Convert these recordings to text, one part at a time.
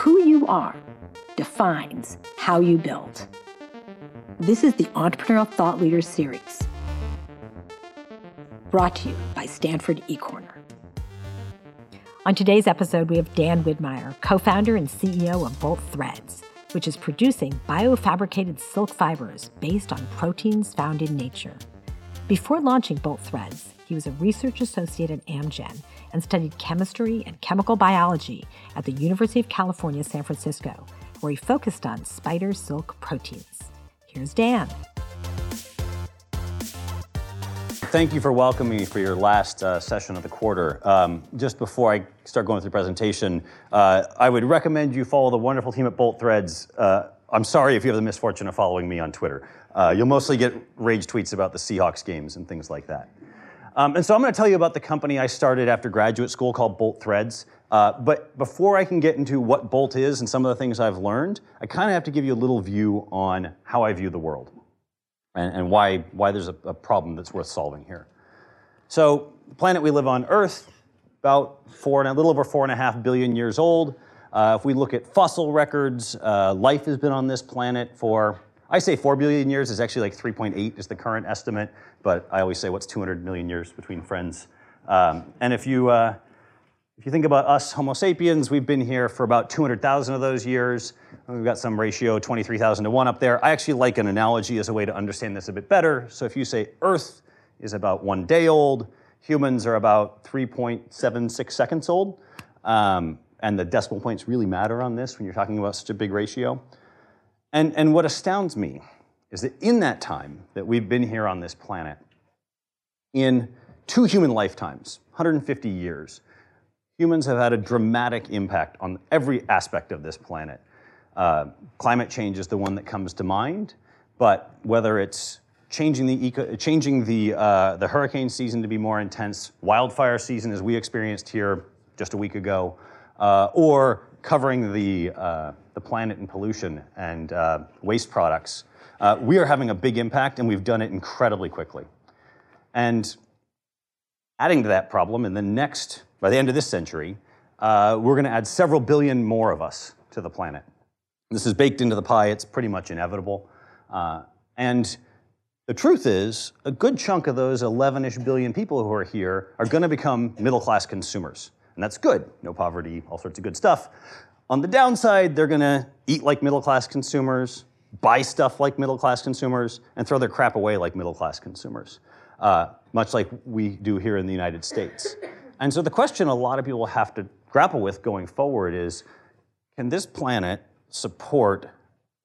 Who you are defines how you build. This is the Entrepreneurial Thought Leaders Series, brought to you by Stanford eCorner. On today's episode, we have Dan Widmaier, co founder and CEO of Bolt Threads, which is producing biofabricated silk fibers based on proteins found in nature. Before launching Bolt Threads, he was a research associate at Amgen and studied chemistry and chemical biology at the University of California, San Francisco, where he focused on spider silk proteins. Here's Dan. Thank you for welcoming me for your last uh, session of the quarter. Um, just before I start going through the presentation, uh, I would recommend you follow the wonderful team at Bolt Threads. Uh, I'm sorry if you have the misfortune of following me on Twitter. Uh, you'll mostly get rage tweets about the Seahawks games and things like that. Um, and so I'm going to tell you about the company I started after graduate school called Bolt Threads. Uh, but before I can get into what Bolt is and some of the things I've learned, I kind of have to give you a little view on how I view the world and, and why, why there's a, a problem that's worth solving here. So, the planet we live on, Earth, about four and a little over four and a half billion years old. Uh, if we look at fossil records, uh, life has been on this planet for I say 4 billion years is actually like 3.8 is the current estimate, but I always say what's 200 million years between friends. Um, and if you, uh, if you think about us, Homo sapiens, we've been here for about 200,000 of those years. We've got some ratio 23,000 to 1 up there. I actually like an analogy as a way to understand this a bit better. So if you say Earth is about one day old, humans are about 3.76 seconds old, um, and the decimal points really matter on this when you're talking about such a big ratio. And, and what astounds me is that in that time that we've been here on this planet, in two human lifetimes, 150 years, humans have had a dramatic impact on every aspect of this planet. Uh, climate change is the one that comes to mind, but whether it's changing the eco, changing the uh, the hurricane season to be more intense, wildfire season as we experienced here just a week ago, uh, or covering the uh, the planet and pollution and uh, waste products, uh, we are having a big impact, and we've done it incredibly quickly. And adding to that problem, in the next, by the end of this century, uh, we're going to add several billion more of us to the planet. This is baked into the pie, it's pretty much inevitable. Uh, and the truth is, a good chunk of those 11 ish billion people who are here are going to become middle class consumers. And that's good. No poverty, all sorts of good stuff. On the downside, they're going to eat like middle class consumers, buy stuff like middle class consumers, and throw their crap away like middle class consumers, uh, much like we do here in the United States. And so the question a lot of people have to grapple with going forward is can this planet support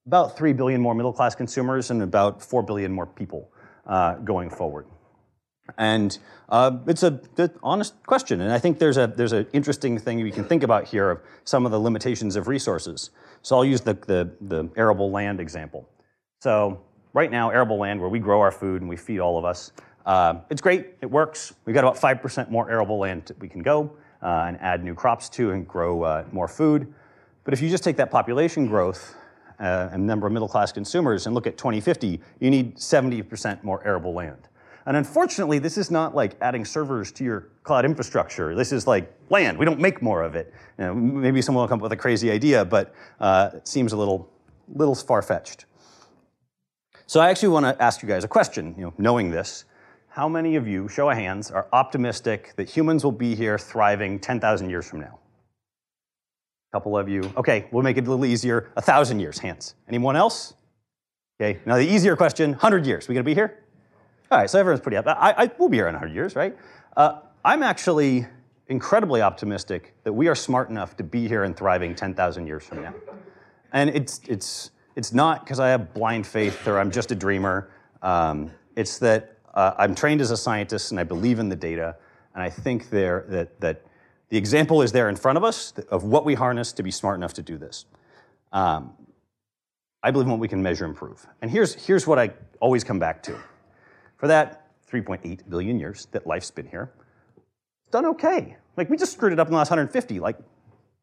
about 3 billion more middle class consumers and about 4 billion more people uh, going forward? And uh, it's a honest question, and I think there's a there's an interesting thing we can think about here of some of the limitations of resources. So I'll use the, the, the arable land example. So right now, arable land where we grow our food and we feed all of us, uh, it's great, it works. We've got about 5% more arable land we can go uh, and add new crops to and grow uh, more food. But if you just take that population growth uh, and number of middle class consumers and look at 2050, you need 70% more arable land. And unfortunately, this is not like adding servers to your cloud infrastructure. This is like land. We don't make more of it. You know, maybe someone will come up with a crazy idea, but uh, it seems a little, little far-fetched. So I actually want to ask you guys a question, you know, knowing this. How many of you, show of hands, are optimistic that humans will be here thriving 10,000 years from now? A couple of you. Okay, we'll make it a little easier. A thousand years, hands. Anyone else? Okay, now the easier question, 100 years. We gonna be here? All right, so everyone's pretty up. I, I will be here in 100 years, right? Uh, I'm actually incredibly optimistic that we are smart enough to be here and thriving 10,000 years from now. And it's, it's, it's not because I have blind faith or I'm just a dreamer. Um, it's that uh, I'm trained as a scientist and I believe in the data. And I think there that, that the example is there in front of us of what we harness to be smart enough to do this. Um, I believe in what we can measure and prove. And here's, here's what I always come back to. For that 3.8 billion years that life's been here, it's done okay. Like, we just screwed it up in the last 150. Like,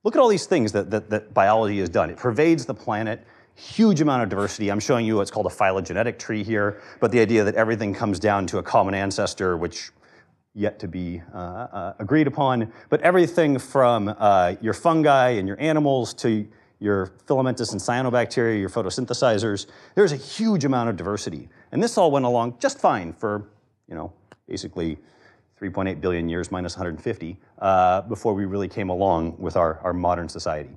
look at all these things that, that, that biology has done. It pervades the planet, huge amount of diversity. I'm showing you what's called a phylogenetic tree here, but the idea that everything comes down to a common ancestor, which yet to be uh, uh, agreed upon. But everything from uh, your fungi and your animals to your filamentous and cyanobacteria, your photosynthesizers. There's a huge amount of diversity. And this all went along just fine for, you know, basically 3.8 billion years minus 150 uh, before we really came along with our, our modern society.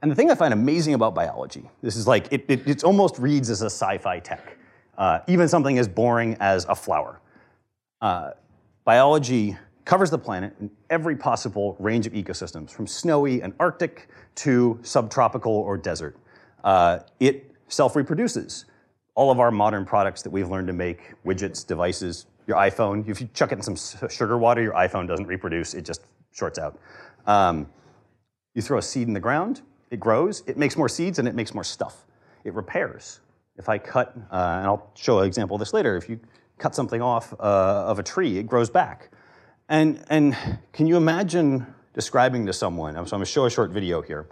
And the thing I find amazing about biology, this is like, it, it, almost reads as a sci-fi tech, uh, even something as boring as a flower. Uh, biology covers the planet in every possible range of ecosystems, from snowy and arctic to subtropical or desert. Uh, it self-reproduces. All of our modern products that we've learned to make, widgets, devices, your iPhone, if you chuck it in some sugar water, your iPhone doesn't reproduce, it just shorts out. Um, you throw a seed in the ground, it grows, it makes more seeds, and it makes more stuff. It repairs. If I cut, uh, and I'll show an example of this later, if you cut something off uh, of a tree, it grows back. And, and can you imagine describing to someone, so I'm gonna show a short video here.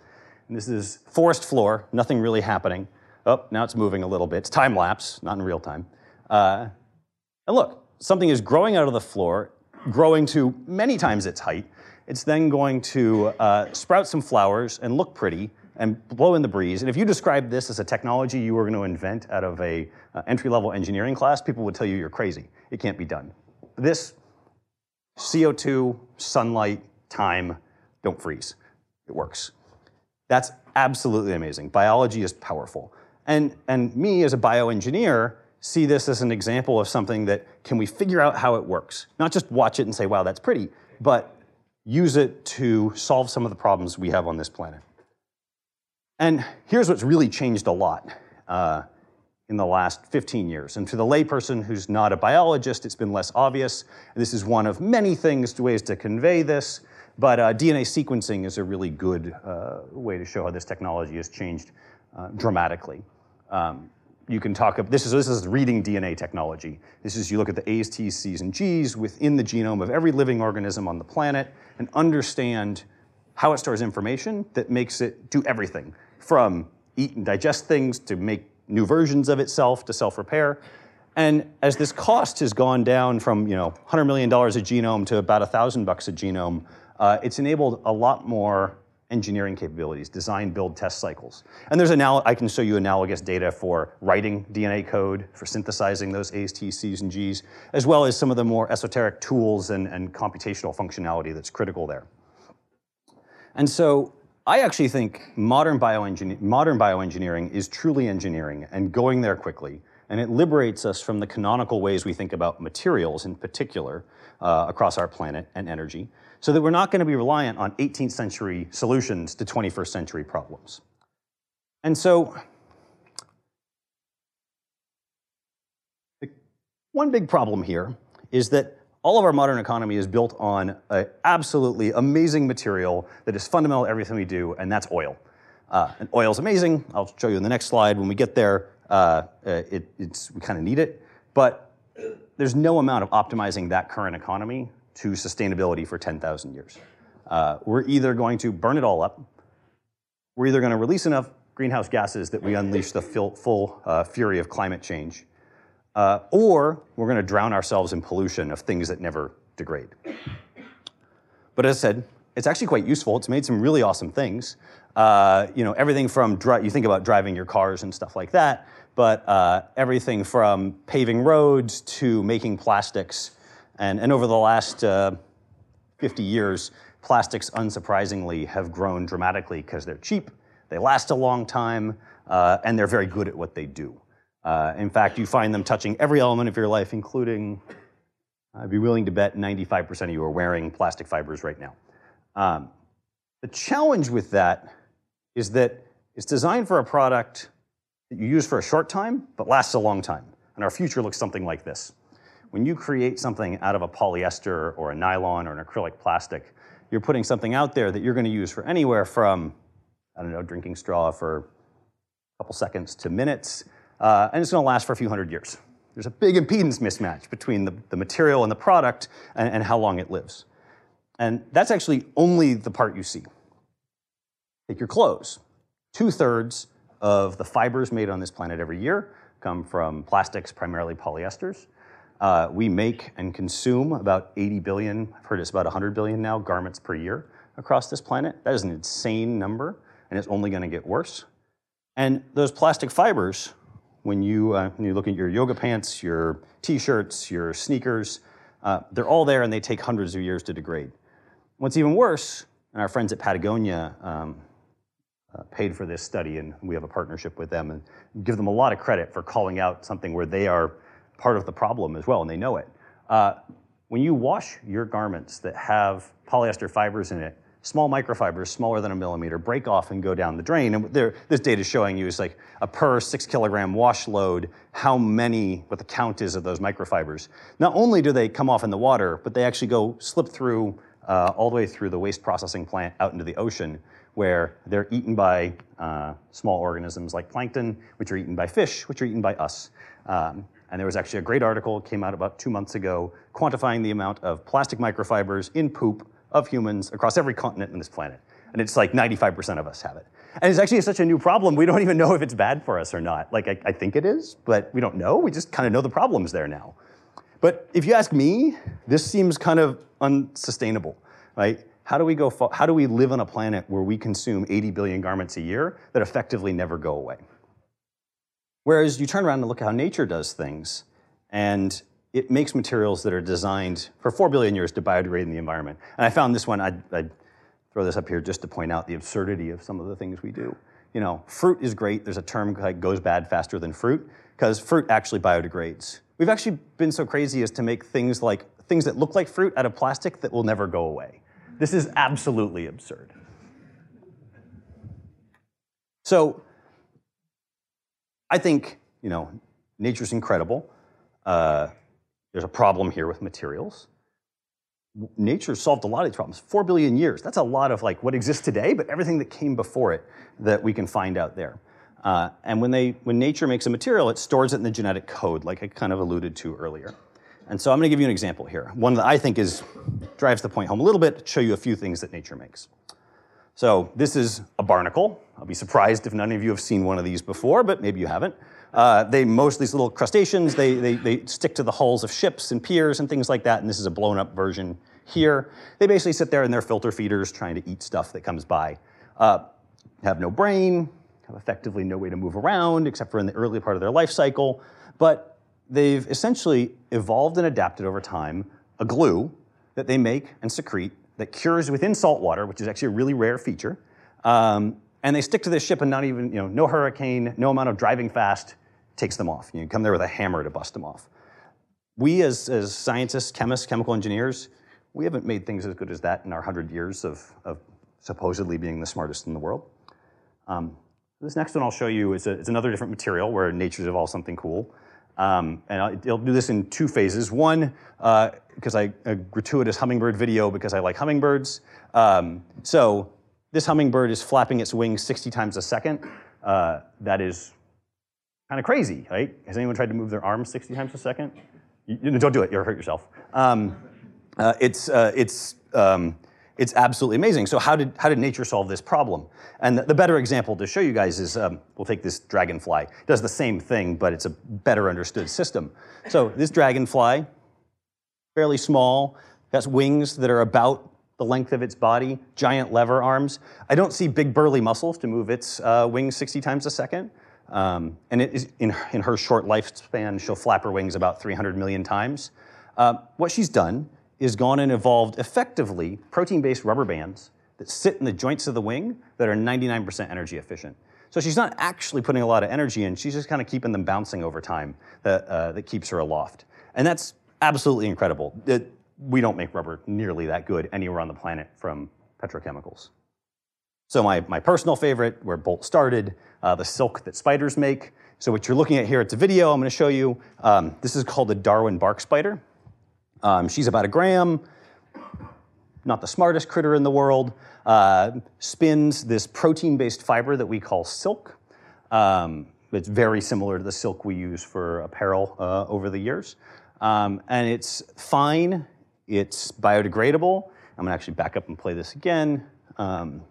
And this is forest floor, nothing really happening. Oh, now it's moving a little bit. It's time lapse, not in real time. Uh, and look, something is growing out of the floor, growing to many times its height, it's then going to uh, sprout some flowers and look pretty and blow in the breeze. And if you describe this as a technology you were going to invent out of a uh, entry-level engineering class, people would tell you you're crazy. It can't be done. This CO2, sunlight, time, don't freeze. It works. That's absolutely amazing. Biology is powerful. And, and me as a bioengineer see this as an example of something that can we figure out how it works? Not just watch it and say, wow, that's pretty, but use it to solve some of the problems we have on this planet. And here's what's really changed a lot uh, in the last 15 years. And to the layperson who's not a biologist, it's been less obvious. This is one of many things, ways to convey this, but uh, DNA sequencing is a really good uh, way to show how this technology has changed uh, dramatically. Um, you can talk of, this is, this is reading DNA technology. This is, you look at the A's, T's, C's, and G's within the genome of every living organism on the planet and understand how it stores information that makes it do everything from eat and digest things to make new versions of itself to self-repair. And as this cost has gone down from, you know, $100 million a genome to about 1,000 bucks a genome, uh, it's enabled a lot more engineering capabilities, design, build, test cycles. And there's anal I can show you analogous data for writing DNA code, for synthesizing those A's, T's, C's, and G's, as well as some of the more esoteric tools and, and computational functionality that's critical there. And so I actually think modern, bioengineering, modern bioengineering is truly engineering and going there quickly. And it liberates us from the canonical ways we think about materials in particular uh, across our planet and energy so that we're not going to be reliant on 18th century solutions to 21st century problems. And so one big problem here is that all of our modern economy is built on an absolutely amazing material that is fundamental to everything we do, and that's oil. Uh, and oil is amazing. I'll show you in the next slide. When we get there, uh, uh it, we kind of need it. But there's no amount of optimizing that current economy to sustainability for 10,000 years. Uh, we're either going to burn it all up, we're either going to release enough greenhouse gases that we unleash the full uh, fury of climate change, uh, or we're going to drown ourselves in pollution of things that never degrade. But as I said, it's actually quite useful. It's made some really awesome things. Uh, you know, everything from you think about driving your cars and stuff like that, but uh, everything from paving roads to making plastics and, and over the last uh, 50 years, plastics, unsurprisingly, have grown dramatically because they're cheap, they last a long time, uh, and they're very good at what they do. Uh, in fact, you find them touching every element of your life, including, I'd be willing to bet 95% of you are wearing plastic fibers right now. Um, the challenge with that is that it's designed for a product that you use for a short time, but lasts a long time. And our future looks something like this when you create something out of a polyester or a nylon or an acrylic plastic, you're putting something out there that you're going to use for anywhere from, I don't know, drinking straw for a couple seconds to minutes, uh, and it's going to last for a few hundred years. There's a big impedance mismatch between the, the material and the product and, and how long it lives. And that's actually only the part you see. Take your clothes. Two thirds of the fibers made on this planet every year come from plastics, primarily polyesters. Uh, we make and consume about 80 billion, I've heard it's about 100 billion now, garments per year. across this planet. That is an insane number, and it's only going to get worse. And those plastic fibers, when you, uh, when you look at your yoga pants, your t-shirts, your sneakers, uh, they're all there and they take hundreds of years to degrade. What's even worse, and our friends at Patagonia um, uh, paid for this study, and we have a partnership with them, and give them a lot of credit for calling out something where they are part of the problem as well, and they know it. Uh, when you wash your garments that have polyester fibers in it, small microfibers smaller than a millimeter break off and go down the drain. And this data is showing you is like a per six kilogram wash load, how many, what the count is of those microfibers. Not only do they come off in the water, but they actually go slip through uh, all the way through the waste processing plant out into the ocean, where they're eaten by uh, small organisms like plankton, which are eaten by fish, which are eaten by us. Um, and there was actually a great article came out about two months ago quantifying the amount of plastic microfibers in poop of humans across every continent on this planet. And it's like 95% of us have it. And it's actually such a new problem, we don't even know if it's bad for us or not. Like, I, I think it is, but we don't know. We just kind of know the problem's there now. But if you ask me, this seems kind of unsustainable, right? How do we go, how do we live on a planet where we consume 80 billion garments a year that effectively never go away? Whereas you turn around and look at how nature does things, and it makes materials that are designed for four billion years to biodegrade in the environment. And I found this one, I'd, I'd throw this up here just to point out the absurdity of some of the things we do. You know, fruit is great. There's a term like goes bad faster than fruit, because fruit actually biodegrades. We've actually been so crazy as to make things like things that look like fruit out of plastic that will never go away. This is absolutely absurd. So I think, you know, nature's incredible. Uh, there's a problem here with materials. Nature solved a lot of these problems. Four billion years, that's a lot of like what exists today, but everything that came before it that we can find out there. Uh, and when, they, when nature makes a material, it stores it in the genetic code, like I kind of alluded to earlier. And so I'm gonna give you an example here. One that I think is, drives the point home a little bit, show you a few things that nature makes. So this is a barnacle. I'll be surprised if none of you have seen one of these before, but maybe you haven't. Uh, they, most these little crustaceans, they, they, they stick to the hulls of ships and piers and things like that, and this is a blown up version here. They basically sit there in their filter feeders trying to eat stuff that comes by. Uh, have no brain, have effectively no way to move around except for in the early part of their life cycle, but they've essentially evolved and adapted over time a glue that they make and secrete that cures within salt water, which is actually a really rare feature. Um, and they stick to this ship and not even, you know, no hurricane, no amount of driving fast takes them off. You come there with a hammer to bust them off. We as, as scientists, chemists, chemical engineers, we haven't made things as good as that in our 100 years of, of supposedly being the smartest in the world. Um, this next one I'll show you is a, another different material where nature's evolved something cool. Um, and I'll, I'll, do this in two phases. One, because uh, I a gratuitous hummingbird video because I like hummingbirds. Um, so this hummingbird is flapping its wings 60 times a second. Uh, that is kind of crazy, right? Has anyone tried to move their arms 60 times a second? You, you don't do it, you'll hurt yourself. Um, uh, it's, uh, it's, um, it's absolutely amazing. So how did, how did nature solve this problem? And the, the better example to show you guys is, um, we'll take this dragonfly. It does the same thing, but it's a better understood system. So this dragonfly, fairly small, has wings that are about the length of its body, giant lever arms. I don't see big burly muscles to move its uh, wings 60 times a second. Um, and in, in her short lifespan, she'll flap her wings about 300 million times. Uh, what she's done is gone and evolved effectively protein-based rubber bands that sit in the joints of the wing that are 99% energy efficient. So she's not actually putting a lot of energy in, she's just kind of keeping them bouncing over time that, uh, that keeps her aloft. And that's absolutely incredible. It, we don't make rubber nearly that good anywhere on the planet from petrochemicals. So my, my personal favorite, where Bolt started, uh, the silk that spiders make. So what you're looking at here, it's a video I'm gonna show you. Um, this is called the Darwin bark spider. Um, she's about a gram, not the smartest critter in the world, uh, spins this protein-based fiber that we call silk. Um, it's very similar to the silk we use for apparel uh, over the years. Um, and it's fine, it's biodegradable. I'm gonna actually back up and play this again. Um,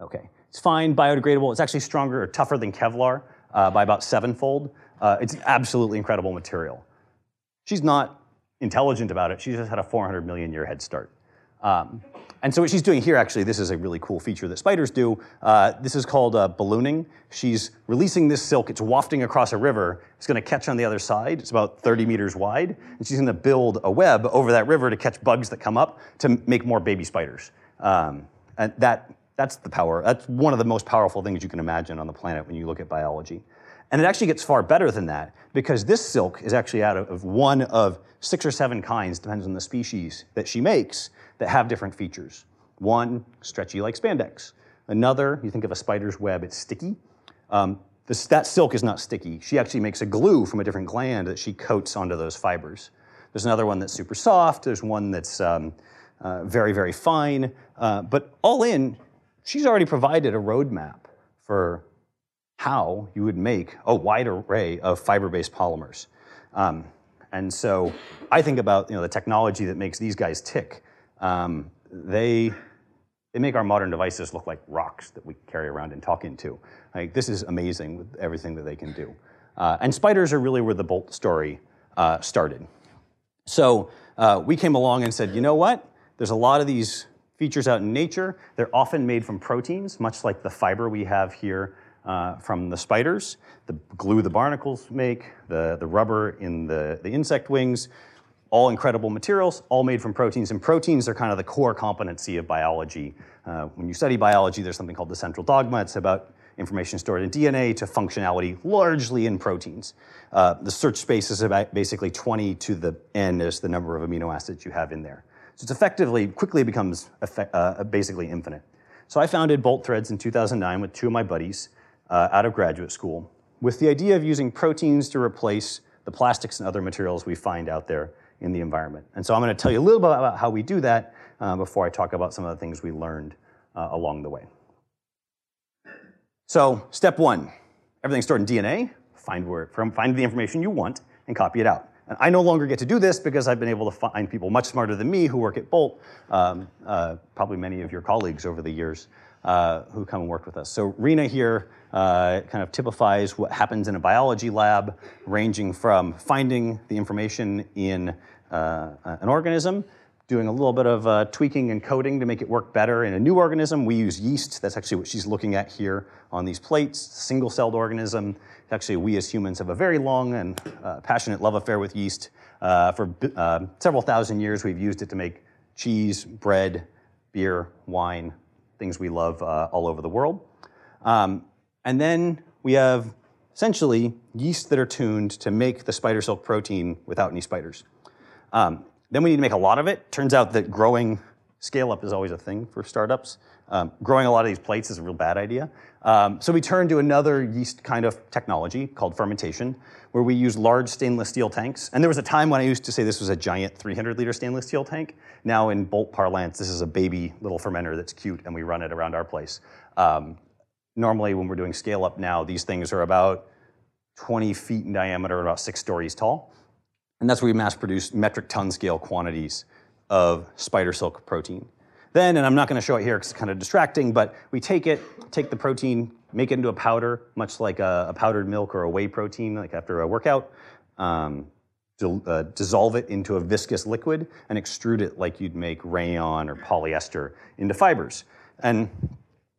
okay, it's fine, biodegradable. It's actually stronger or tougher than Kevlar uh, by about sevenfold. Uh, it's absolutely incredible material. She's not intelligent about it. She just had a 400 million year head start. Um, and so what she's doing here, actually, this is a really cool feature that spiders do. Uh, this is called uh, ballooning. She's releasing this silk. It's wafting across a river. It's going to catch on the other side. It's about 30 meters wide, and she's going to build a web over that river to catch bugs that come up to make more baby spiders. Um, and that that's the power. That's one of the most powerful things you can imagine on the planet when you look at biology. And it actually gets far better than that because this silk is actually out of one of six or seven kinds, depends on the species that she makes, that have different features. One, stretchy like spandex. Another, you think of a spider's web, it's sticky. Um, this, that silk is not sticky. She actually makes a glue from a different gland that she coats onto those fibers. There's another one that's super soft. There's one that's um, uh, very, very fine. Uh, but all in, she's already provided a roadmap for how you would make a wide array of fiber-based polymers. Um, and so I think about you know, the technology that makes these guys tick. Um, they, they make our modern devices look like rocks that we carry around and talk into. Like, this is amazing with everything that they can do. Uh, and spiders are really where the Bolt story uh, started. So uh, we came along and said, you know what? There's a lot of these features out in nature. They're often made from proteins, much like the fiber we have here uh, from the spiders, the glue the barnacles make, the, the rubber in the, the insect wings, all incredible materials, all made from proteins. And proteins are kind of the core competency of biology. Uh, when you study biology, there's something called the central dogma. It's about information stored in DNA to functionality largely in proteins. Uh, the search space is about basically 20 to the n is the number of amino acids you have in there. So it's effectively, quickly becomes effect, uh, basically infinite. So I founded Bolt Threads in 2009 with two of my buddies uh, out of graduate school with the idea of using proteins to replace the plastics and other materials we find out there in the environment. And so I'm going to tell you a little bit about how we do that uh, before I talk about some of the things we learned uh, along the way. So step one, everything's stored in DNA. Find where from find the information you want and copy it out. And I no longer get to do this because I've been able to find people much smarter than me who work at Bolt, um, uh, probably many of your colleagues over the years uh, who come and work with us. So Rena here uh, kind of typifies what happens in a biology lab, ranging from finding the information in uh, an organism, doing a little bit of uh, tweaking and coding to make it work better in a new organism. We use yeast. That's actually what she's looking at here on these plates, single-celled organism. Actually, we as humans have a very long and uh, passionate love affair with yeast. For several thousand years, we've used it to make cheese, bread, beer, wine, things we love uh, all over the world. Um, and then we have essentially yeast that are tuned to make the spider silk protein without any spiders. Um, then we need to make a lot of it. Turns out that growing scale up is always a thing for startups. Um, growing a lot of these plates is a real bad idea. Um, so we turned to another yeast kind of technology called fermentation, where we use large stainless steel tanks. And there was a time when I used to say this was a giant 300 liter stainless steel tank. Now in Bolt parlance, this is a baby little fermenter that's cute, and we run it around our place. Um, normally, when we're doing scale up now, these things are about 20 feet in diameter, about six stories tall. And that's where we mass produce metric ton scale quantities of spider silk protein. Then, and I'm not going to show it here because it's kind of distracting, but we take it, take the protein, make it into a powder, much like a, a powdered milk or a whey protein, like after a workout. Um, uh, dissolve it into a viscous liquid and extrude it like you'd make rayon or polyester into fibers. And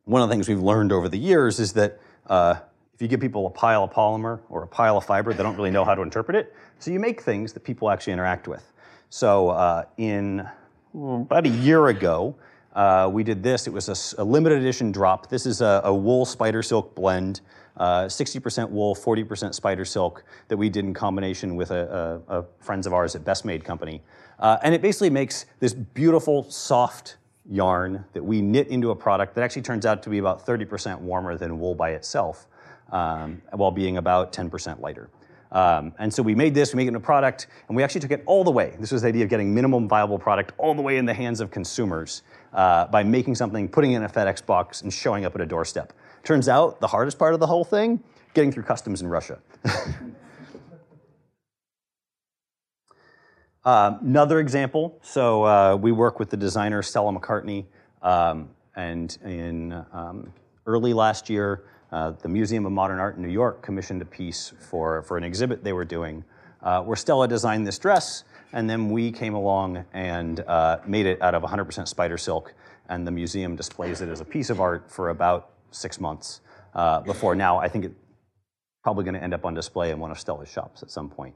one of the things we've learned over the years is that uh, if you give people a pile of polymer or a pile of fiber, they don't really know how to interpret it. So you make things that people actually interact with. So uh, in about a year ago, uh, we did this. It was a, a, limited edition drop. This is a, a wool spider silk blend, 60% uh, wool, 40% spider silk that we did in combination with a, a friends of ours at Best Made Company. Uh, and it basically makes this beautiful, soft yarn that we knit into a product that actually turns out to be about 30% warmer than wool by itself, um, while being about 10% lighter. Um, and so we made this, we made it into a product, and we actually took it all the way. This was the idea of getting minimum viable product all the way in the hands of consumers uh, by making something, putting it in a FedEx box, and showing up at a doorstep. Turns out the hardest part of the whole thing, getting through customs in Russia. uh, another example, so uh, we work with the designer Stella McCartney, um, and in um, early last year, uh, the Museum of Modern Art in New York commissioned a piece for, for an exhibit they were doing uh, where Stella designed this dress and then we came along and uh, made it out of 100% spider silk, and the museum displays it as a piece of art for about six months uh, before now. I think it's probably going to end up on display in one of Stella's shops at some point.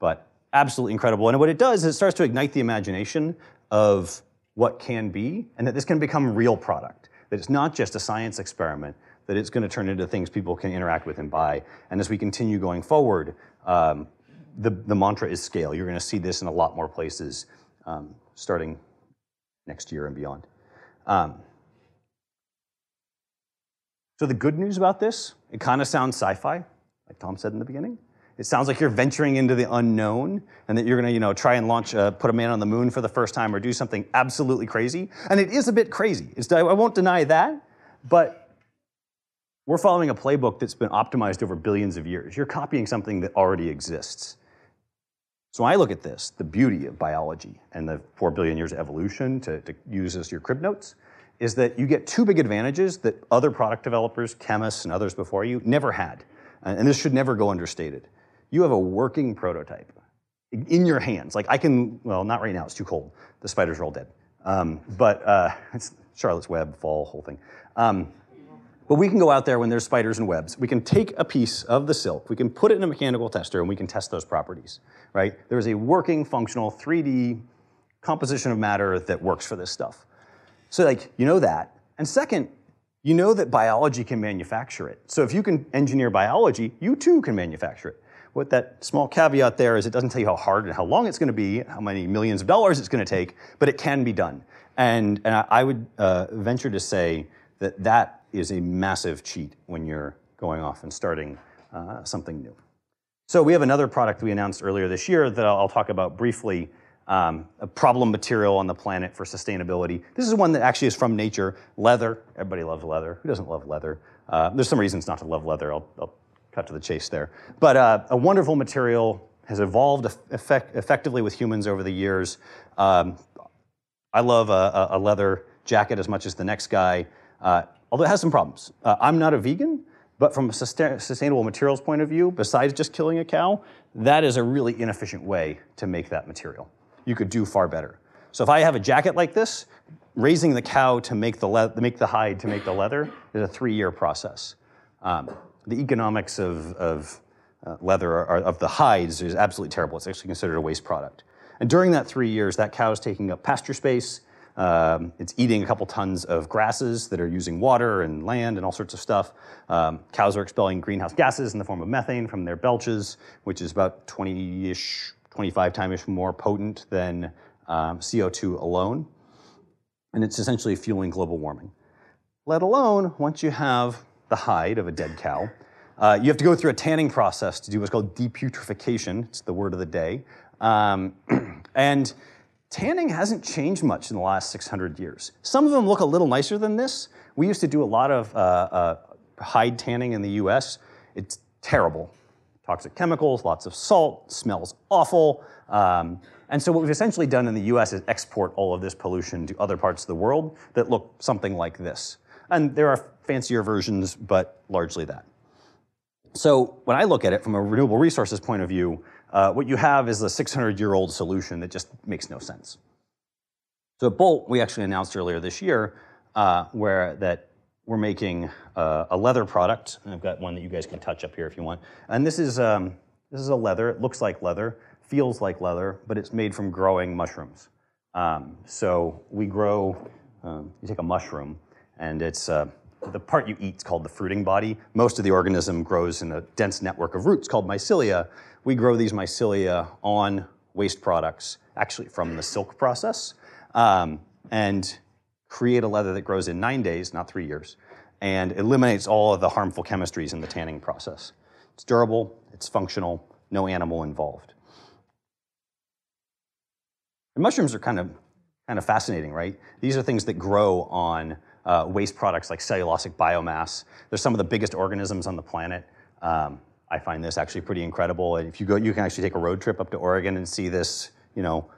But absolutely incredible. And what it does is it starts to ignite the imagination of what can be, and that this can become real product. That it's not just a science experiment, that it's going to turn into things people can interact with and buy. And as we continue going forward, um, the, the mantra is scale. You're going to see this in a lot more places um, starting next year and beyond. Um, so the good news about this, it kind of sounds sci-fi, like Tom said in the beginning. It sounds like you're venturing into the unknown and that you're going to, you know, try and launch, uh, put a man on the moon for the first time or do something absolutely crazy. And it is a bit crazy. It's, I won't deny that, but we're following a playbook that's been optimized over billions of years. You're copying something that already exists. So I look at this, the beauty of biology and the four billion years of evolution to, to use as your crib notes, is that you get two big advantages that other product developers, chemists, and others before you never had. And this should never go understated. You have a working prototype in your hands. Like I can, well, not right now, it's too cold. The spiders are all dead. Um, but uh, it's Charlotte's Web, fall, whole thing. Um, but we can go out there when there's spiders and webs. We can take a piece of the silk, we can put it in a mechanical tester, and we can test those properties, right? There's a working, functional 3D composition of matter that works for this stuff. So, like, you know that. And second, you know that biology can manufacture it. So, if you can engineer biology, you too can manufacture it. What that small caveat there is it doesn't tell you how hard and how long it's going to be, how many millions of dollars it's going to take, but it can be done. And, and I, I would uh, venture to say that that is a massive cheat when you're going off and starting uh, something new. So we have another product we announced earlier this year that I'll, talk about briefly, um, a problem material on the planet for sustainability. This is one that actually is from nature, leather. Everybody loves leather. Who doesn't love leather? Uh, there's some reasons not to love leather. I'll, I'll cut to the chase there. But uh, a wonderful material has evolved effect effectively with humans over the years. Um, I love a, a, leather jacket as much as the next guy. Uh, although it has some problems. Uh, I'm not a vegan, but from a sustainable materials point of view, besides just killing a cow, that is a really inefficient way to make that material. You could do far better. So if I have a jacket like this, raising the cow to make the, le- make the hide to make the leather is a three-year process. Um, the economics of, of uh, leather are, of the hides is absolutely terrible. It's actually considered a waste product. And during that three years, that cow is taking up pasture space, um, it's eating a couple tons of grasses that are using water and land and all sorts of stuff. Um, cows are expelling greenhouse gases in the form of methane from their belches, which is about 20-ish, 25 times more potent than um, CO2 alone. And it's essentially fueling global warming. Let alone once you have the hide of a dead cow, uh, you have to go through a tanning process to do what's called deputrification. It's the word of the day. Um, and tanning hasn't changed much in the last 600 years. Some of them look a little nicer than this. We used to do a lot of uh, uh, hide tanning in the US. It's terrible. Toxic chemicals, lots of salt, smells awful. Um, and so what we've essentially done in the US is export all of this pollution to other parts of the world that look something like this. And there are fancier versions, but largely that. So when I look at it from a renewable resources point of view, uh, what you have is a 600-year-old solution that just makes no sense. So at Bolt, we actually announced earlier this year uh, where that we're making uh, a leather product. And I've got one that you guys can touch up here if you want. And this is, um, this is a leather. It looks like leather, feels like leather, but it's made from growing mushrooms. Um, so we grow, um, you take a mushroom, and it's uh, the part you eat is called the fruiting body. Most of the organism grows in a dense network of roots called mycelia, we grow these mycelia on waste products, actually from the silk process, um, and create a leather that grows in nine days, not three years, and eliminates all of the harmful chemistries in the tanning process. It's durable, it's functional, no animal involved. And mushrooms are kind of, kind of fascinating, right? These are things that grow on uh, waste products like cellulosic biomass. They're some of the biggest organisms on the planet. Um, I find this actually pretty incredible. And if you go, you can actually take a road trip up to Oregon and see this, you know,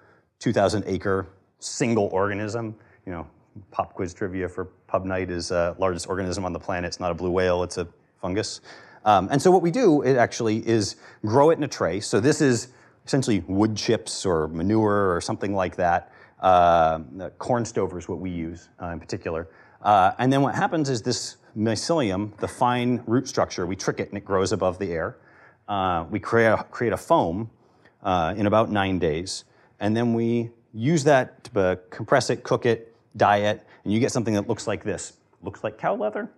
2,000 acre single organism. You know, pop quiz trivia for pub night is uh, largest organism on the planet. It's not a blue whale, it's a fungus. Um, and so what we do, it actually is grow it in a tray. So this is essentially wood chips or manure or something like that. Uh, corn stover is what we use uh, in particular. Uh, and then what happens is this mycelium, the fine root structure, we trick it and it grows above the air. Uh, we create a, create a foam uh, in about nine days, and then we use that to uh, compress it, cook it, dye it, and you get something that looks like this. Looks like cow leather,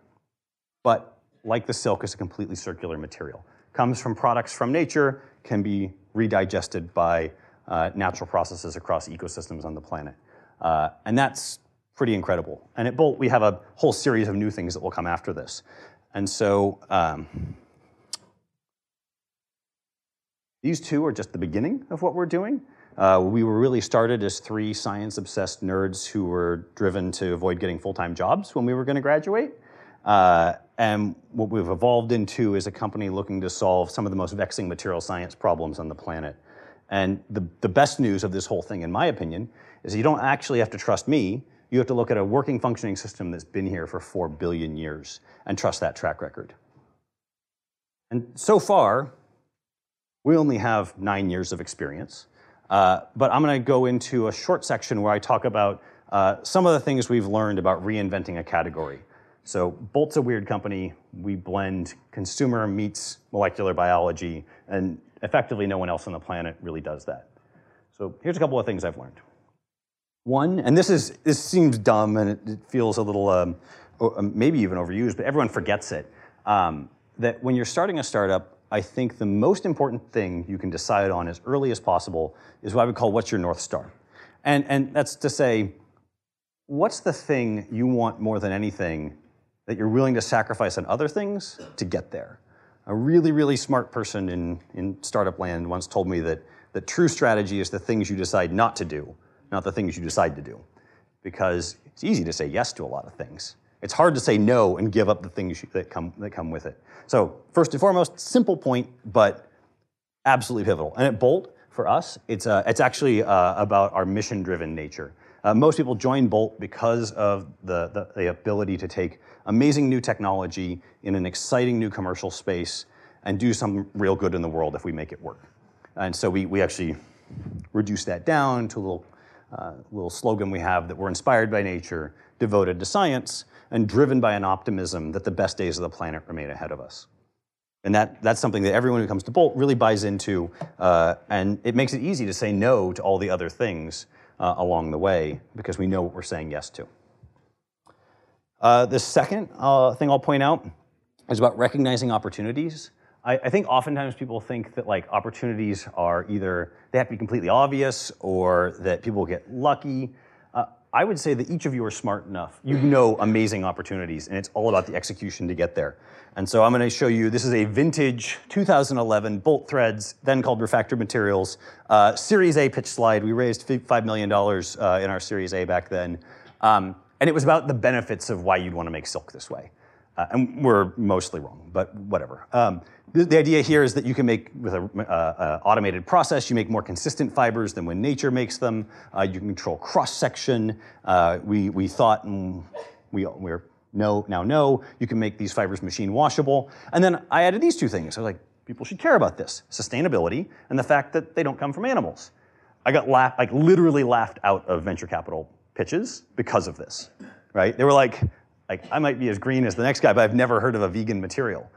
but like the silk, is a completely circular material. Comes from products from nature, can be redigested by uh, natural processes across ecosystems on the planet. Uh, and that's pretty incredible. And at Bolt, we have a whole series of new things that will come after this. And so um, these two are just the beginning of what we're doing. Uh, we were really started as three science obsessed nerds who were driven to avoid getting full time jobs when we were going to graduate. Uh, and what we've evolved into is a company looking to solve some of the most vexing material science problems on the planet. And the, the best news of this whole thing, in my opinion, is you don't actually have to trust me. You have to look at a working, functioning system that's been here for four billion years and trust that track record. And so far, we only have nine years of experience. Uh, but I'm going to go into a short section where I talk about uh, some of the things we've learned about reinventing a category. So Bolt's a weird company. We blend consumer meets molecular biology, and effectively no one else on the planet really does that. So here's a couple of things I've learned. One, and this is this seems dumb and it, feels a little um, um maybe even overused, but everyone forgets it. Um, that when you're starting a startup, I think the most important thing you can decide on as early as possible is what I would call what's your North Star. And, and that's to say, what's the thing you want more than anything that you're willing to sacrifice on other things to get there? A really, really smart person in, in startup land once told me that, that true strategy is the things you decide not to do, not the things you decide to do. Because it's easy to say yes to a lot of things. It's hard to say no and give up the things that come, that come with it. So first and foremost, simple point, but absolutely pivotal. And at Bolt, for us, it's, uh, it's actually uh, about our mission-driven nature. Uh, most people join Bolt because of the, the, the, ability to take amazing new technology in an exciting new commercial space and do some real good in the world if we make it work. And so we, we actually reduce that down to a little, uh, little slogan we have that we're inspired by nature, devoted to science, and driven by an optimism that the best days of the planet remain ahead of us. And that, that's something that everyone who comes to Bolt really buys into, uh, and it makes it easy to say no to all the other things uh, along the way because we know what we're saying yes to. Uh, the second uh, thing I'll point out is about recognizing opportunities. I, I, think oftentimes people think that like opportunities are either they have to be completely obvious or that people get lucky. I would say that each of you are smart enough. You know amazing opportunities, and it's all about the execution to get there. And so I'm going to show you, this is a vintage 2011 Bolt Threads, then called Refactored Materials, uh, Series A pitch slide. We raised $5 million uh, in our Series A back then. Um, and it was about the benefits of why you'd want to make silk this way. Uh, and we're mostly wrong, but whatever. Um, the, the, idea here is that you can make, with an uh, uh, automated process, you make more consistent fibers than when nature makes them. Uh, you can control cross-section. Uh, we, we thought, and we, we're no, now know, you can make these fibers machine washable. And then I added these two things. I was like, people should care about this, sustainability and the fact that they don't come from animals. I got laughed, like literally laughed out of venture capital pitches because of this, right? They were like, like, I might be as green as the next guy, but I've never heard of a vegan material.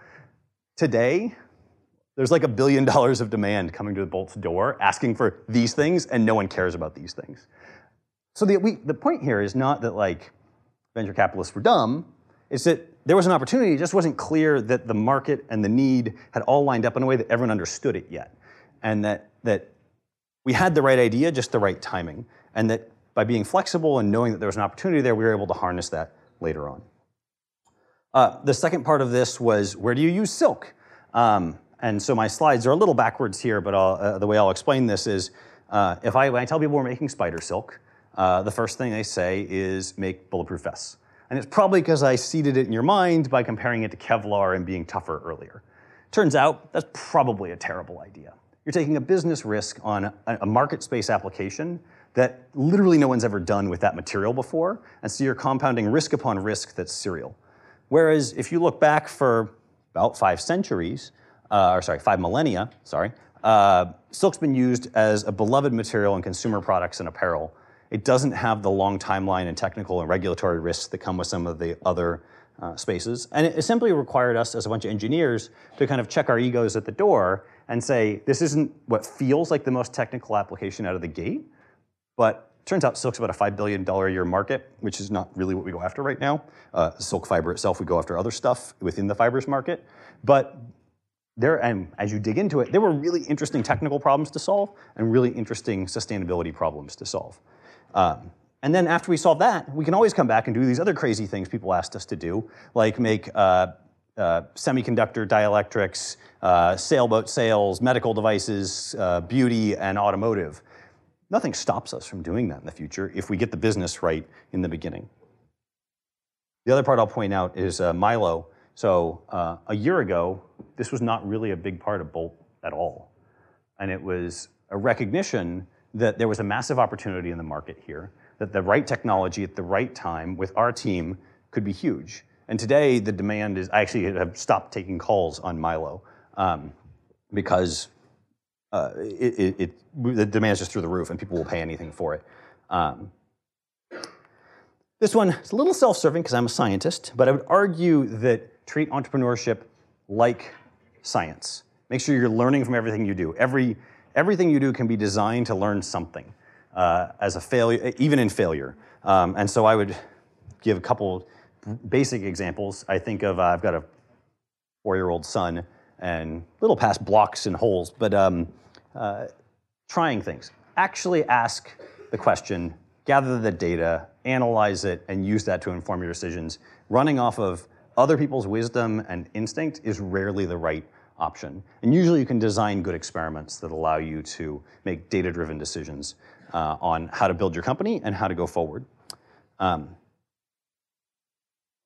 Today, there's like a billion dollars of demand coming to the Bolt's door asking for these things, and no one cares about these things. So the, we, the point here is not that like venture capitalists were dumb, it's that there was an opportunity, it just wasn't clear that the market and the need had all lined up in a way that everyone understood it yet. And that, that we had the right idea, just the right timing. And that by being flexible and knowing that there was an opportunity there, we were able to harness that later on. Uh, the second part of this was where do you use silk? Um, and so my slides are a little backwards here, but uh, the way I'll explain this is uh, if I, when I tell people we're making spider silk, uh, the first thing they say is make bulletproof vests. And it's probably because I seeded it in your mind by comparing it to Kevlar and being tougher earlier. Turns out that's probably a terrible idea. You're taking a business risk on a, a market space application that literally no one's ever done with that material before. And so you're compounding risk upon risk that's serial. Whereas if you look back for about five centuries, uh, or sorry, five millennia, sorry, Uh, silk's been used as a beloved material in consumer products and apparel. It doesn't have the long timeline and technical and regulatory risks that come with some of the other uh, spaces. And it simply required us as a bunch of engineers to kind of check our egos at the door and say, this isn't what feels like the most technical application out of the gate, but turns out silk's about a $5 billion a year market, which is not really what we go after right now. Uh, silk fiber itself, we go after other stuff within the fibers market. But there, and as you dig into it, there were really interesting technical problems to solve and really interesting sustainability problems to solve. Um, and then after we solve that, we can always come back and do these other crazy things people asked us to do, like make uh, uh, semiconductor dielectrics, uh, sailboat sails, medical devices, uh, beauty, and automotive. Nothing stops us from doing that in the future if we get the business right in the beginning. The other part I'll point out is uh, Mylo. So uh, a year ago, this was not really a big part of Bolt at all. And it was a recognition that there was a massive opportunity in the market here, that the right technology at the right time with our team could be huge. And today, the demand is, I actually have stopped taking calls on Mylo um, because uh, it, it, the demand is just through the roof and people will pay anything for it. Um, this one is a little self-serving because I'm a scientist, but I would argue that treat entrepreneurship like science. Make sure you're learning from everything you do. Every, everything you do can be designed to learn something uh, as a failure, even in failure. Um, and so I would give a couple basic examples. I think of, uh, I've got a four-year-old son and little past blocks and holes, but um, uh, trying things. Actually ask the question, gather the data, analyze it, and use that to inform your decisions. Running off of other people's wisdom and instinct is rarely the right option. And usually you can design good experiments that allow you to make data-driven decisions uh, on how to build your company and how to go forward. Um,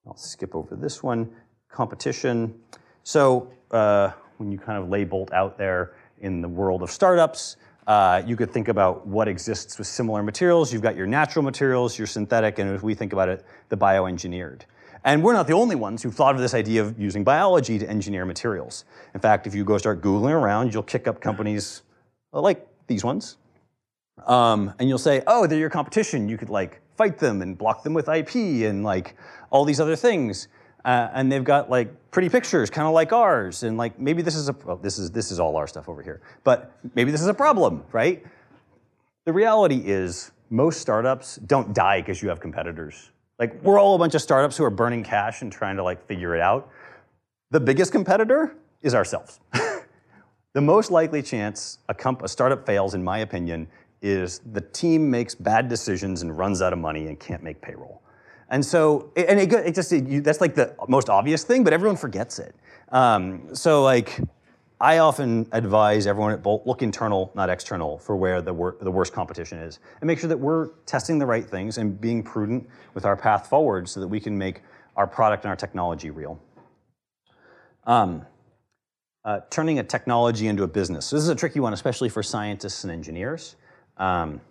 I'll skip over this one. Competition. So uh, when you kind of lay Bolt out there in the world of startups, uh, you could think about what exists with similar materials. You've got your natural materials, your synthetic, and as we think about it, the bioengineered. And we're not the only ones who've thought of this idea of using biology to engineer materials. In fact, if you go start Googling around, you'll kick up companies like these ones. Um, and you'll say, oh, they're your competition. You could like fight them and block them with IP and like all these other things. Uh, and they've got like pretty pictures, kind of like ours. And like maybe this is a, oh, this is, this is all our stuff over here. But maybe this is a problem, right? The reality is most startups don't die because you have competitors. Like we're all a bunch of startups who are burning cash and trying to like figure it out. The biggest competitor is ourselves. the most likely chance a, comp- a startup fails, in my opinion, is the team makes bad decisions and runs out of money and can't make payroll. And so, and it, it just, it, you, that's like the most obvious thing, but everyone forgets it. Um, so like, I often advise everyone at Bolt, look internal, not external, for where the, wor the worst competition is. And make sure that we're testing the right things and being prudent with our path forward so that we can make our product and our technology real. Um, uh, turning a technology into a business. So this is a tricky one, especially for scientists and engineers. Um,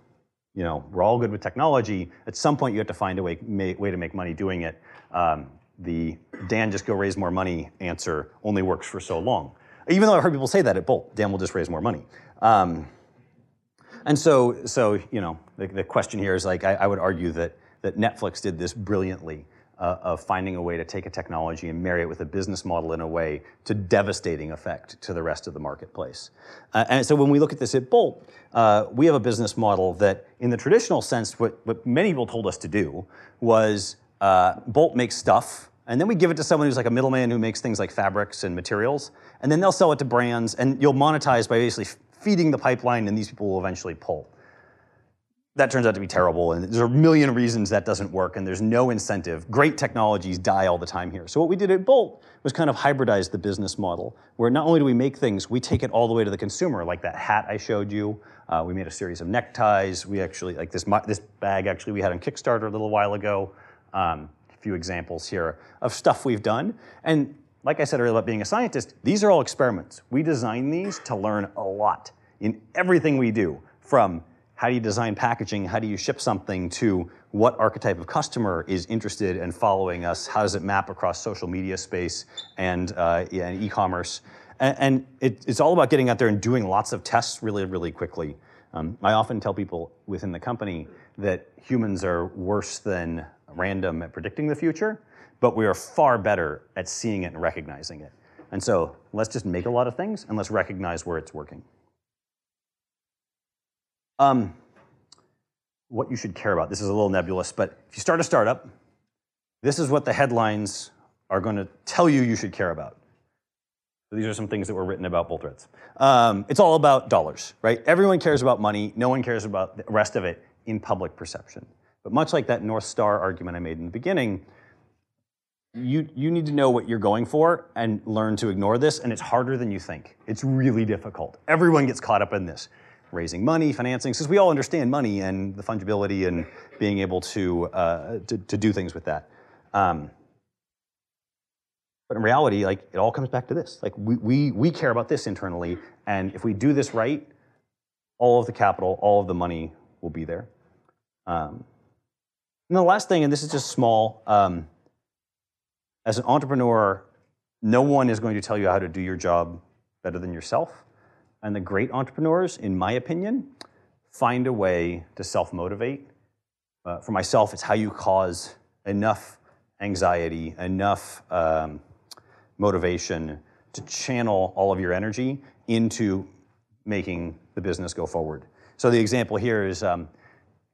you know, we're all good with technology. At some point, you have to find a way, way to make money doing it. Um, the Dan, just go raise more money answer only works for so long. Even though I've heard people say that at Bolt, Dan will just raise more money. Um, and so, so you know, the, the question here is like, I, I, would argue that, that Netflix did this brilliantly uh, of finding a way to take a technology and marry it with a business model in a way to devastating effect to the rest of the marketplace. Uh, and so when we look at this at Bolt, uh, we have a business model that in the traditional sense, what, what many people told us to do was uh, Bolt makes stuff and then we give it to someone who's like a middleman who makes things like fabrics and materials, and then they'll sell it to brands, and you'll monetize by basically feeding the pipeline, and these people will eventually pull. That turns out to be terrible, and there's a million reasons that doesn't work, and there's no incentive. Great technologies die all the time here. So what we did at Bolt was kind of hybridize the business model, where not only do we make things, we take it all the way to the consumer, like that hat I showed you. Uh, we made a series of neckties. We actually, like this, this bag actually we had on Kickstarter a little while ago. Um, a few examples here of stuff we've done. And like I said earlier about being a scientist, these are all experiments. We design these to learn a lot in everything we do, from how do you design packaging, how do you ship something, to what archetype of customer is interested in following us, how does it map across social media space and, uh, and e-commerce. And, and it, it's all about getting out there and doing lots of tests really, really quickly. Um, I often tell people within the company that humans are worse than random at predicting the future, but we are far better at seeing it and recognizing it. And so let's just make a lot of things and let's recognize where it's working. Um, what you should care about. This is a little nebulous, but if you start a startup, this is what the headlines are going to tell you you should care about. So these are some things that were written about Bolt Threads. Um, it's all about dollars, right? Everyone cares about money. No one cares about the rest of it in public perception. But much like that North Star argument I made in the beginning, you, you need to know what you're going for and learn to ignore this, and it's harder than you think. It's really difficult. Everyone gets caught up in this raising money, financing, because we all understand money and the fungibility and being able to, uh, to, to, do things with that. Um, but in reality, like it all comes back to this. Like we, we, we care about this internally, and if we do this right, all of the capital, all of the money will be there. Um, and the last thing, and this is just small, um, as an entrepreneur, no one is going to tell you how to do your job better than yourself. And the great entrepreneurs, in my opinion, find a way to self motivate. Uh, for myself, it's how you cause enough anxiety, enough um, motivation to channel all of your energy into making the business go forward. So the example here is, um,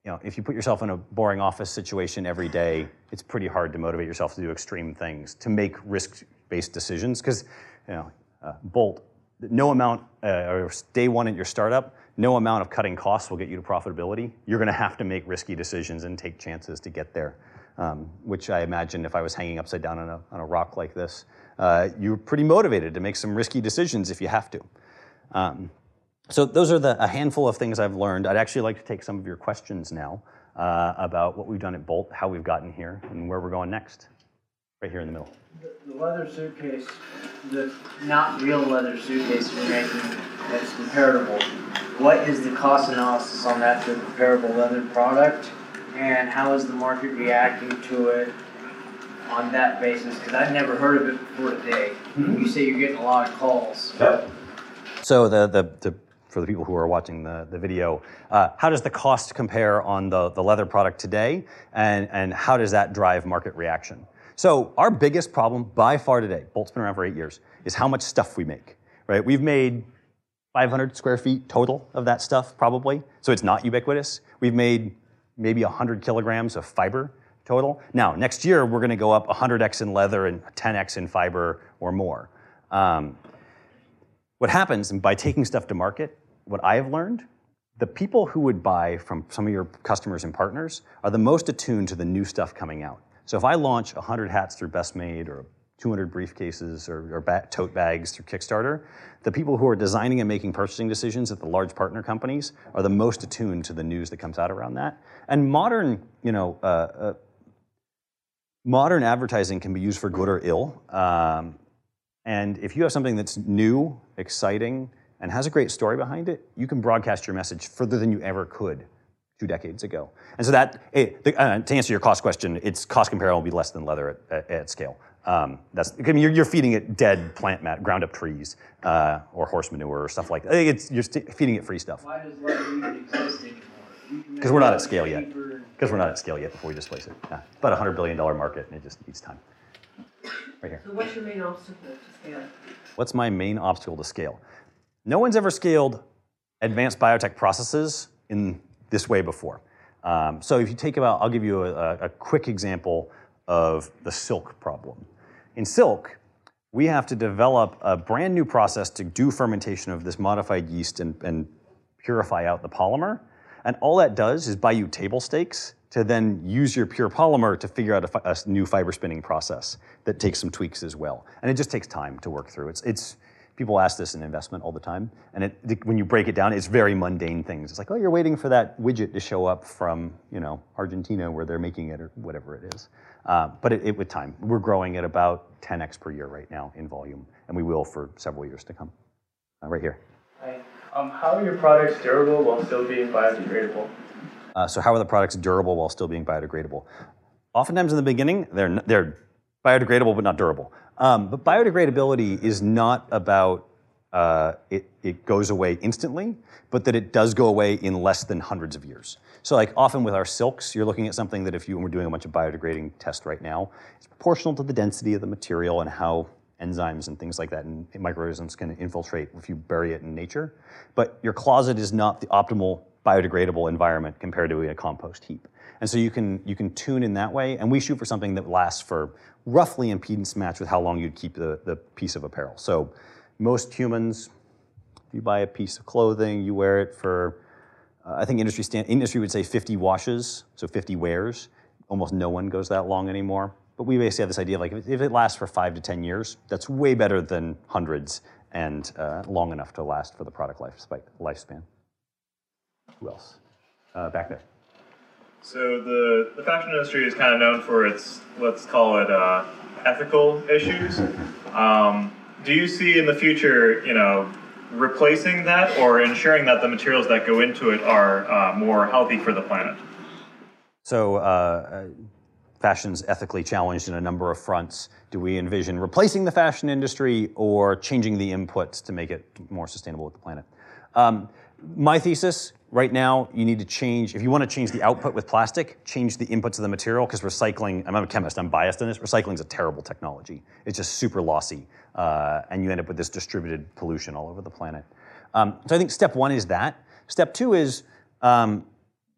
you know, if you put yourself in a boring office situation every day, it's pretty hard to motivate yourself to do extreme things, to make risk-based decisions, because, you know, uh, Bolt, no amount, uh, or day one at your startup, no amount of cutting costs will get you to profitability. You're going to have to make risky decisions and take chances to get there, um, which I imagine if I was hanging upside down on a, on a rock like this, uh, you're pretty motivated to make some risky decisions if you have to. Um, so those are the, a handful of things I've learned. I'd actually like to take some of your questions now uh, about what we've done at Bolt, how we've gotten here, and where we're going next. Right here in the middle. The, the leather suitcase, the not real leather suitcase you're making that's comparable. What is the cost analysis on that a comparable leather product, and how is the market reacting to it on that basis? Because I've never heard of it before today. Mm-hmm. You say you're getting a lot of calls. Yep. So the, the, the for the people who are watching the, the video, uh, how does the cost compare on the, the leather product today, and, and how does that drive market reaction? So our biggest problem by far today, Bolt's been around for eight years, is how much stuff we make, right? We've made 500 square feet total of that stuff, probably, so it's not ubiquitous. We've made maybe 100 kilograms of fiber total. Now, next year, we're gonna go up 100x in leather and 10x in fiber or more. Um, what happens, by taking stuff to market, what I have learned, the people who would buy from some of your customers and partners are the most attuned to the new stuff coming out. So if I launch 100 hats through Best Made or 200 briefcases or, or ba- tote bags through Kickstarter, the people who are designing and making purchasing decisions at the large partner companies are the most attuned to the news that comes out around that. And modern, you know, uh, uh, modern advertising can be used for good or ill. Um, and if you have something that's new, exciting, and has a great story behind it, you can broadcast your message further than you ever could two decades ago. And so that, eh, uh, to answer your cost question, its cost comparable will be less than leather at, at, at scale. Um, that's, I mean, you're, you're, feeding it dead plant mat, ground up trees, uh, or horse manure or stuff like that. It's, you're feeding it free stuff. Why does leather even exist anymore? Because we're not at scale yet. Because we're not at scale yet before we displace it. Yeah. About a $100 billion market, and it just needs time. Right here. So what's your main obstacle to scale? What's my main obstacle to scale? No one's ever scaled advanced biotech processes in this way before. Um, so if you take about, I'll give you a, a, quick example of the silk problem. In silk, we have to develop a brand new process to do fermentation of this modified yeast and, and purify out the polymer. And all that does is buy you table stakes to then use your pure polymer to figure out a, a, new fiber spinning process that takes some tweaks as well. And it just takes time to work through. It's, it's, people ask this in investment all the time. And it, when you break it down, it's very mundane things. It's like, oh, you're waiting for that widget to show up from, you know, Argentina where they're making it or whatever it is. Uh, but it, it, with time, we're growing at about 10x per year right now in volume, and we will for several years to come. Uh, right here. Hi. Um, how are your products durable while still being biodegradable? Uh, so how are the products durable while still being biodegradable? Oftentimes in the beginning, they're, they're biodegradable but not durable. Um, but biodegradability is not about uh, it, it goes away instantly, but that it does go away in less than hundreds of years. So like often with our silks, you're looking at something that if you were doing a bunch of biodegrading tests right now, it's proportional to the density of the material and how enzymes and things like that and microorganisms can infiltrate if you bury it in nature. But your closet is not the optimal biodegradable environment compared to a compost heap. And so you can you can tune in that way, and we shoot for something that lasts for roughly impedance match with how long you'd keep the, the piece of apparel. So most humans, if you buy a piece of clothing, you wear it for uh, I think industry stand, industry would say 50 washes, so 50 wears. Almost no one goes that long anymore. But we basically have this idea of like if, it lasts for five to 10 years, that's way better than hundreds and uh, long enough to last for the product life, lifespan. Who else? Uh, back there. So the, the fashion industry is kind of known for its, let's call it, uh, ethical issues. Um, do you see in the future, you know, replacing that or ensuring that the materials that go into it are uh, more healthy for the planet? So, uh, fashion's ethically challenged in a number of fronts. Do we envision replacing the fashion industry or changing the inputs to make it more sustainable with the planet? Um, my thesis right now, you need to change, if you want to change the output with plastic, change the inputs of the material because recycling, I'm a chemist, I'm biased in this, recycling is a terrible technology. It's just super lossy uh, and you end up with this distributed pollution all over the planet. Um, so I think step one is that. Step two is um,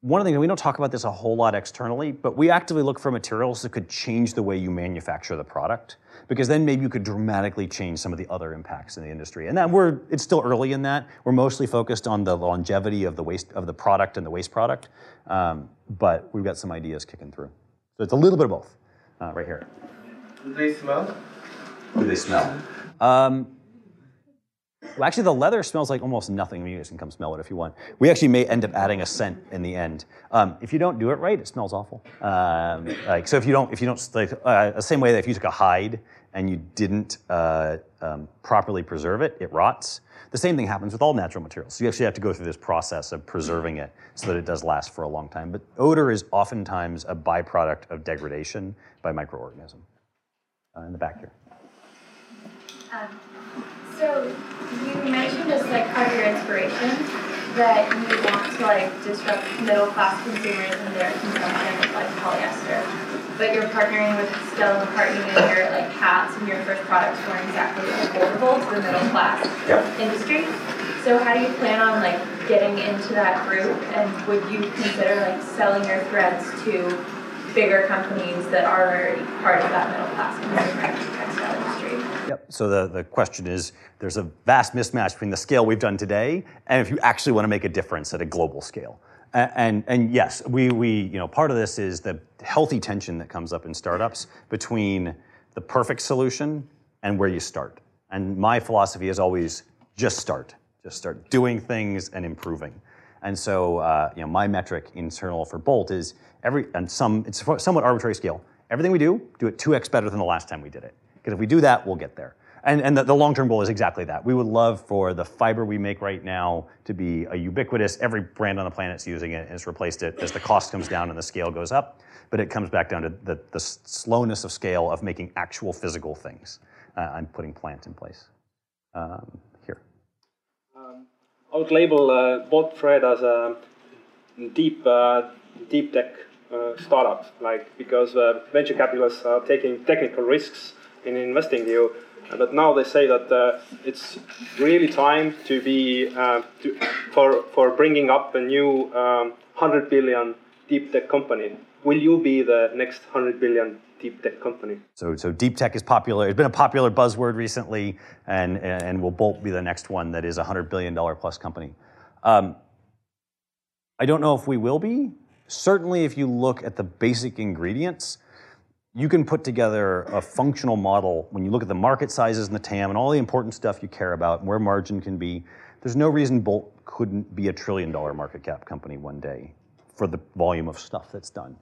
one of the things we don't talk about this a whole lot externally, but we actively look for materials that could change the way you manufacture the product, because then maybe you could dramatically change some of the other impacts in the industry. And that we're it's still early in that. We're mostly focused on the longevity of the waste of the product and the waste product, um, but we've got some ideas kicking through. So it's a little bit of both, uh, right here. Do they smell? Do they smell? Um, well, actually, the leather smells like almost nothing. You guys can come smell it if you want. We actually may end up adding a scent in the end. Um, if you don't do it right, it smells awful. Um, like so, if you don't, if you don't, like uh, the same way that if you took a hide and you didn't uh, um, properly preserve it, it rots. The same thing happens with all natural materials. So you actually have to go through this process of preserving it so that it does last for a long time. But odor is oftentimes a byproduct of degradation by microorganism. Uh, in the back here. So you mentioned as like part of your inspiration that you want to like disrupt middle class consumers and their consumption of like polyester. But you're partnering with Stella McCartney and your like hats and your first products weren't exactly affordable to the middle class yep. industry. So how do you plan on like getting into that group and would you consider like selling your threads to bigger companies that are already part of that middle class consumer textile Yep. So the, the question is there's a vast mismatch between the scale we've done today and if you actually want to make a difference at a global scale. And, and, and yes, we, we, you know, part of this is the healthy tension that comes up in startups between the perfect solution and where you start. And my philosophy is always just start. Just start doing things and improving. And so, uh, you know, my metric internal for Bolt is every, and some, it's somewhat arbitrary scale. Everything we do, do it 2x better than the last time we did it. Because if we do that, we'll get there. And, and the, the long-term goal is exactly that. We would love for the fiber we make right now to be a ubiquitous, every brand on the planet's using it and has replaced it as the cost comes down and the scale goes up. But it comes back down to the, the slowness of scale of making actual physical things uh, and putting plant in place. Um, here. Um, I would label uh, Thread as a deep, uh, deep tech uh, startup, like because uh, venture capitalists are taking technical risks in investing in you. But now they say that uh, it's really time to be uh, to, for for bringing up a new um, hundred billion deep tech company. Will you be the next hundred billion deep tech company? So, so deep tech is popular. It's been a popular buzzword recently, and and will Bolt be the next one that is a hundred billion dollar plus company? Um, I don't know if we will be. Certainly, if you look at the basic ingredients, you can put together a functional model when you look at the market sizes and the TAM and all the important stuff you care about and where margin can be. There's no reason Bolt couldn't be a trillion dollar market cap company one day for the volume of stuff that's done.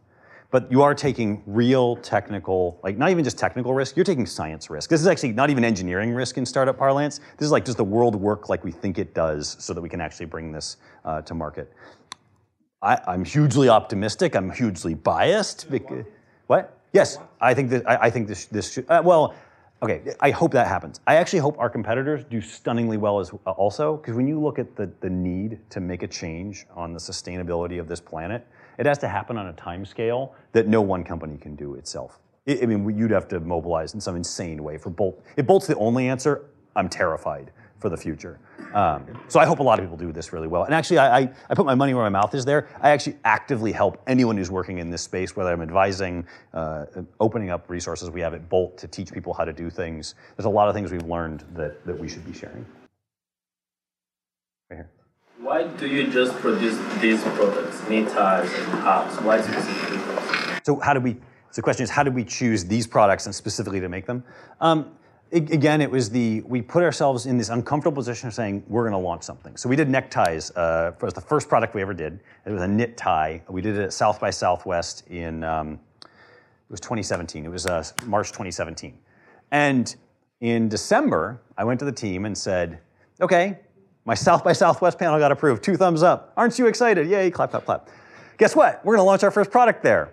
But you are taking real technical, like not even just technical risk, you're taking science risk. This is actually not even engineering risk in startup parlance. This is like, does the world work like we think it does so that we can actually bring this uh, to market? I, am hugely optimistic. I'm hugely biased. Because, what? Yes, I think that I, I think this this should, uh, well. Okay, I hope that happens. I actually hope our competitors do stunningly well as uh, also, because when you look at the, the need to make a change on the sustainability of this planet, it has to happen on a time scale that no one company can do itself. I I mean, you'd have to mobilize in some insane way for Bolt. If Bolt's the only answer, I'm terrified for the future. Um, so I hope a lot of people do this really well. And actually, I, I, I, put my money where my mouth is there. I actually actively help anyone who's working in this space, whether I'm advising, uh, opening up resources we have at Bolt to teach people how to do things. There's a lot of things we've learned that, that we should be sharing. Right here. Why do you just produce these products, ties and hubs? Why specifically? So how do we? So the question is, how do we choose these products and specifically to make them? Um, again, it was the we put ourselves in this uncomfortable position of saying we're going to launch something. So we did neckties. Uh, it was the first product we ever did. It was a knit tie. We did it at South by Southwest in um, it was 2017. It was uh, March 2017, and in December, I went to the team and said, "Okay, my South by Southwest panel got approved. Two thumbs up. Aren't you excited? Yay! Clap, clap, clap. Guess what? We're going to launch our first product there.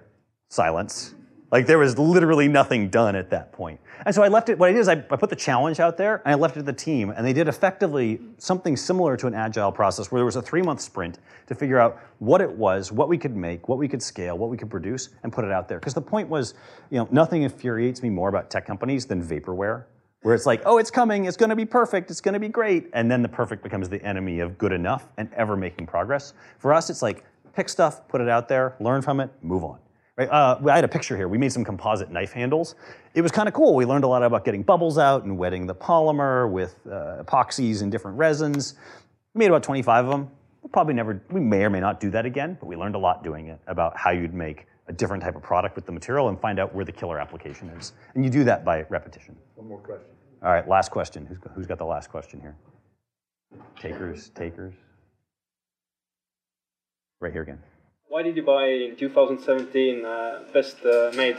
Silence. Like there was literally nothing done at that point. And so I left it, what I did is I, I, put the challenge out there and I left it to the team. And they did effectively something similar to an agile process where there was a three month sprint to figure out what it was, what we could make, what we could scale, what we could produce, and put it out there. Because the point was, you know, nothing infuriates me more about tech companies than vaporware. Where it's like, oh, it's coming, it's gonna be perfect, it's gonna be great. And then the perfect becomes the enemy of good enough and ever making progress. For us, it's like, pick stuff, put it out there, learn from it, move on. Right? Uh, I had a picture here. We made some composite knife handles. It was kind of cool. We learned a lot about getting bubbles out and wetting the polymer with uh, epoxies and different resins. We made about 25 of them. We'll probably never, we may or may not do that again, but we learned a lot doing it about how you'd make a different type of product with the material and find out where the killer application is. And you do that by repetition. One more question. All right, last question. Who's, who's got the last question here? Takers, takers. Right here again. Why did you buy in 2017 uh, Best uh, Made?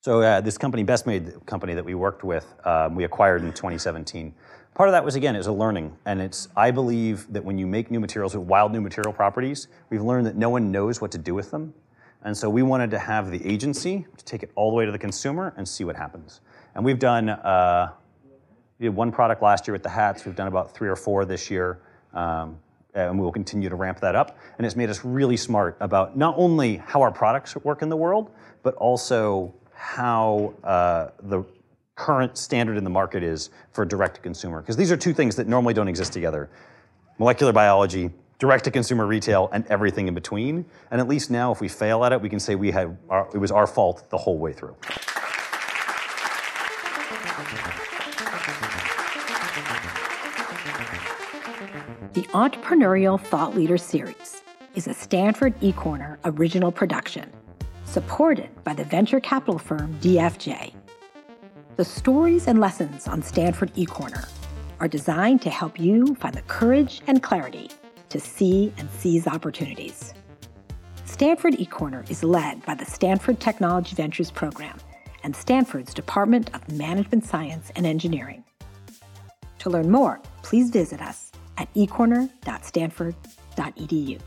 So uh, this company, Best Made company that we worked with, um, we acquired in 2017. Part of that was again, was a learning, and it's I believe that when you make new materials with wild new material properties, we've learned that no one knows what to do with them, and so we wanted to have the agency to take it all the way to the consumer and see what happens. And we've done uh, we did one product last year with the hats. We've done about three or four this year. Um, and we will continue to ramp that up. And it's made us really smart about not only how our products work in the world, but also how uh, the current standard in the market is for direct to consumer. Because these are two things that normally don't exist together molecular biology, direct to consumer retail, and everything in between. And at least now, if we fail at it, we can say we had our, it was our fault the whole way through. The Entrepreneurial Thought Leader Series is a Stanford eCorner original production, supported by the venture capital firm DFJ. The stories and lessons on Stanford eCorner are designed to help you find the courage and clarity to see and seize opportunities. Stanford eCorner is led by the Stanford Technology Ventures Program and Stanford's Department of Management Science and Engineering. To learn more, please visit us at ecorner.stanford.edu.